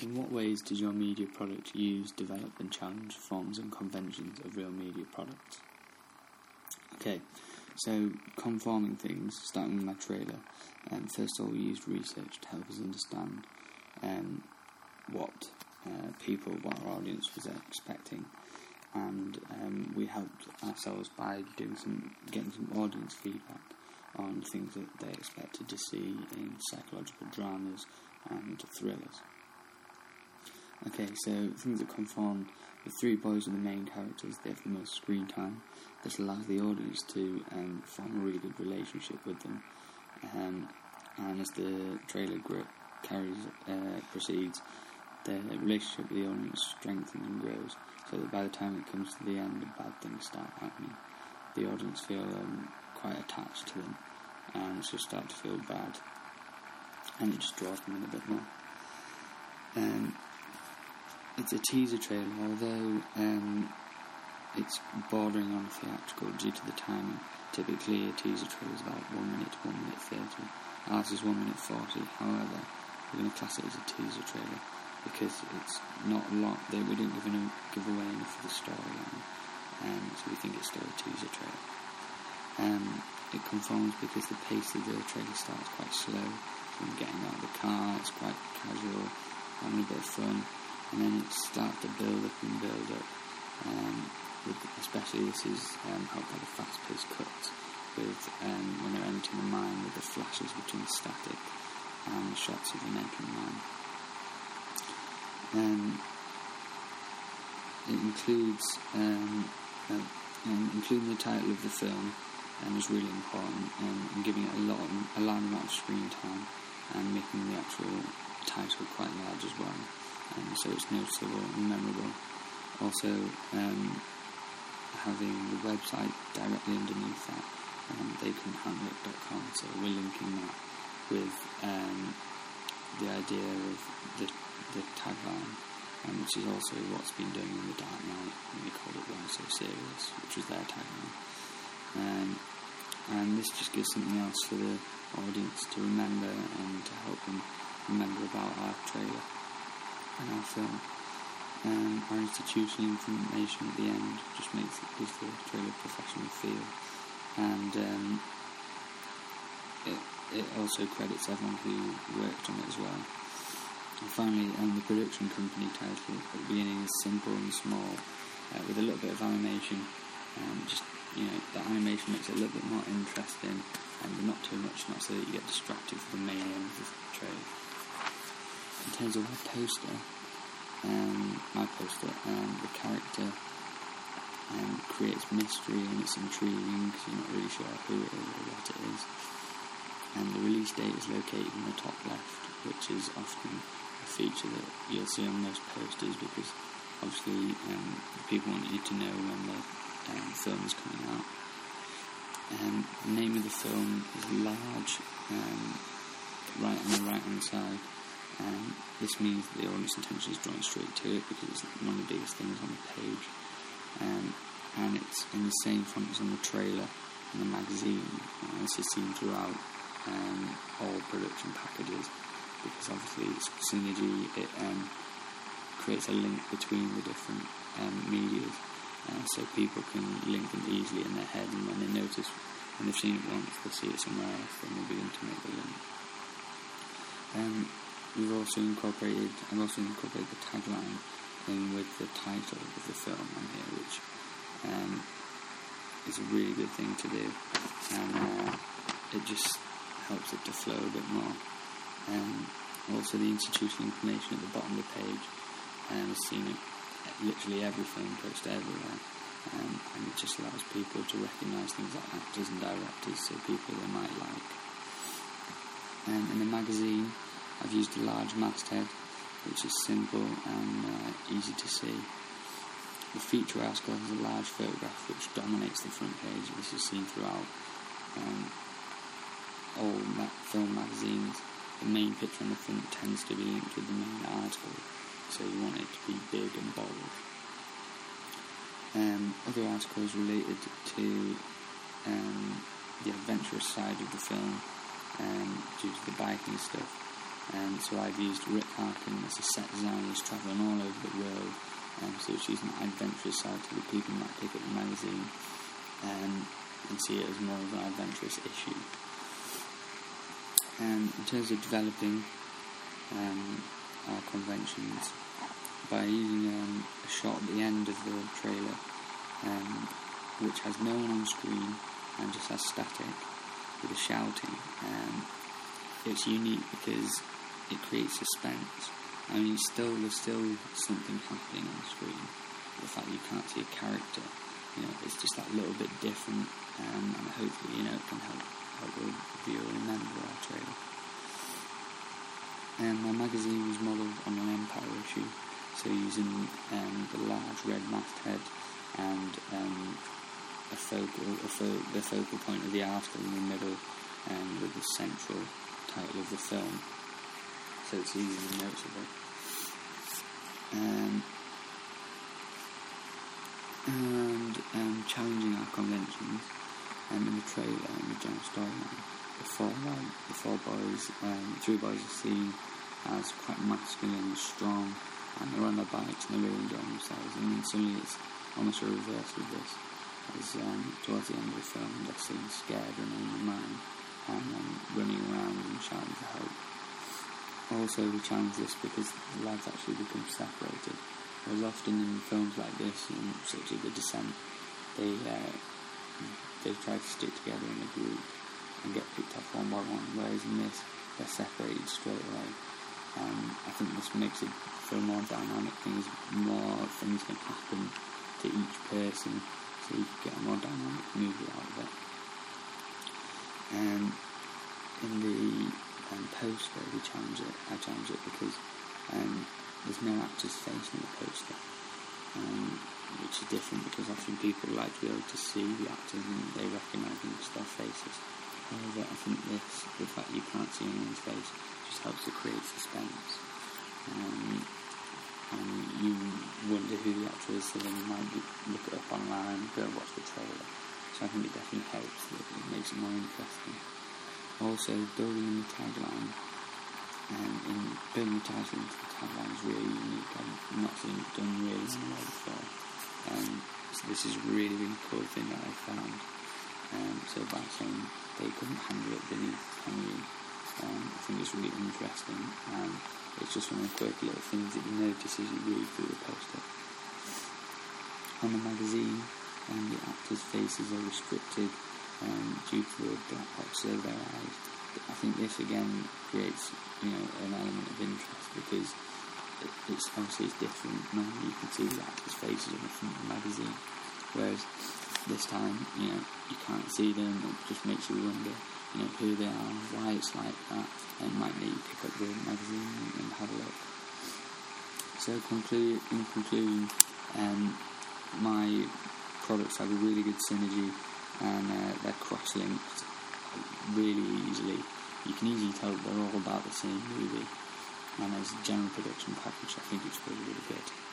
In what ways does your media product use, develop, and challenge forms and conventions of real media products? Okay, so conforming things, starting with my trailer. Um, first of all, we used research to help us understand um, what uh, people, what our audience was expecting, and um, we helped ourselves by doing some, getting some audience feedback on things that they expected to see in psychological dramas and thrillers. Okay, so things that conform the three boys are the main characters. They have the most screen time. This allows the audience to um, form a really good relationship with them. Um, and as the trailer carries uh, proceeds, the relationship with the audience strengthens and grows. So that by the time it comes to the end, bad things start happening, the audience feel um, quite attached to them, and just start to feel bad, and it just draws them in a bit more. Um, it's a teaser trailer, although um, it's bordering on theatrical due to the timing. Typically, a teaser trailer is about 1 minute to 1 minute 30. Ours is 1 minute 40. However, we're going to class it as a teaser trailer because it's not a lot. They, we don't give, enough, give away enough of the storyline, um, so we think it's still a teaser trailer. Um, it conforms because the pace of the trailer starts quite slow. When getting out of the car, it's quite casual, having a bit of fun and then it starts to build up and build up. Um, with, especially this is um, helped by the fast-paced cuts with um, when they're entering the mine with the flashes between static and the shots of the mine. Um, it includes um, uh, including the title of the film um, is really important um, and giving it a lot, of, a large amount of screen time and making the actual title quite large as well um, so it's noticeable and memorable. Also, um, having the website directly underneath that, um, theycanhandle.com, so we're linking that with um, the idea of the, the tagline, um, which is also what's been done in The Dark Knight, and they called it Why So Serious, which was their tagline. Um, and this just gives something else for the audience to remember and to help them remember about our trailer and film. Um, our institutional information at the end just makes it gives the trailer professional feel, and um, it, it also credits everyone who worked on it as well. And finally, um, the production company title at the beginning is simple and small, uh, with a little bit of animation. Um, just you know, the animation makes it a little bit more interesting, and not too much, not so that you get distracted from the main aim of the trailer in terms of my poster, um, my poster, and the character um, creates mystery and it's intriguing because you're not really sure who it is or what it is. And the release date is located in the top left, which is often a feature that you'll see on most posters because obviously um, people want you to know when the um, film is coming out. Um, the name of the film is large, um, right on the right hand side. This means the audience attention is drawn straight to it because it's one of the biggest things on the page. Um, and it's in the same font as on the trailer and the magazine. And this is seen throughout um, all production packages because obviously it's synergy, it um, creates a link between the different um, medias. Uh, so people can link them easily in their head, and when they notice, when they've seen it once, they'll see it somewhere else, then they'll begin to make the link. Um, We've also incorporated, I've also incorporated the tagline in with the title of the film on here, which um, is a really good thing to do, and uh, it just helps it to flow a bit more. Um, also, the institutional information at the bottom of the page, um, I've seen it literally everything posted everywhere, um, and it just allows people to recognise things like actors and directors, so people they might like. Um, in the magazine, I've used a large masthead, which is simple and uh, easy to see. The feature article has a large photograph which dominates the front page. This is seen throughout um, all ma- film magazines. The main picture on the front tends to be linked with the main article, so you want it to be big and bold. Um, other articles related to um, the adventurous side of the film, um, due to the biking stuff, Um, so I've used Rick Harkin as a set designer who's travelling all over the world. Um, so it's using an adventurous side to the people might pick up the magazine um, and see it as more of an adventurous issue. Um, in terms of developing um, our conventions, by using um, a shot at the end of the trailer, um, which has no one on screen and just has static with the shouting. It's unique because it creates suspense. I mean, still there's still something happening on screen. The fact that you can't see a character, you know, it's just that little bit different, um, and hopefully, you know, it can help help the viewer remember our trailer. And um, my magazine was modelled on an Empire issue, so using um, the large red masthead and um, a focal, a fo- the focal point of the article in the middle, and um, with the central title of the film, so it's easily noticeable. Um, and um, challenging our conventions um, in the trailer and the general storyline. The four, the four boys, um, three boys are seen as quite masculine and strong, and they're on their bikes and they're really enjoying themselves. And then suddenly it's almost a reverse of this as um, towards the end of the film they're seen scared and the man and um, running around and shouting for help. Also, we challenge this because the lads actually become separated. Whereas often in films like this, and such as The Descent, they uh, they try to stick together in a group and get picked up one by one. Whereas in this, they're separated straight away. Um, I think this makes it feel more dynamic. Things, more things can happen to each person so you get a more dynamic movie out of it. And in the um, poster, we it. I challenge it because um, there's no actor's face in the poster, um, which is different because often people like to be able to see the actors and they recognise them as their faces. However, I think this, the fact you can't see anyone's face, just helps to create suspense. Um, and you wonder who the actor is, so then you might look it up online, go watch the trailer. So I think it definitely helps, it makes it more interesting. Also, building in the tagline, um, in building the title into the tagline is really unique. I've not seen it done really anywhere before. Um, so this is really, really cool thing that I found. Um, so by saying they couldn't handle it beneath Henry, um, I think it's really interesting. Um, it's just one of the quirky little things that you notice as you read through the poster. On the magazine, um, the actors' faces are restricted um, due to the their eyes. I think this again creates, you know, an element of interest because it, it's obviously it's different. Normally you can see the actors' faces in the front of the magazine, whereas this time, you know, you can't see them. It just makes you wonder you know, who they are, why it's like that, and might make you pick up the magazine and, and have a look. So, conclude, in conclusion, um, my products have a really good synergy and uh, they're cross-linked really easily. You can easily tell they're all about the same movie, and as a general production package, I think it's really, really good.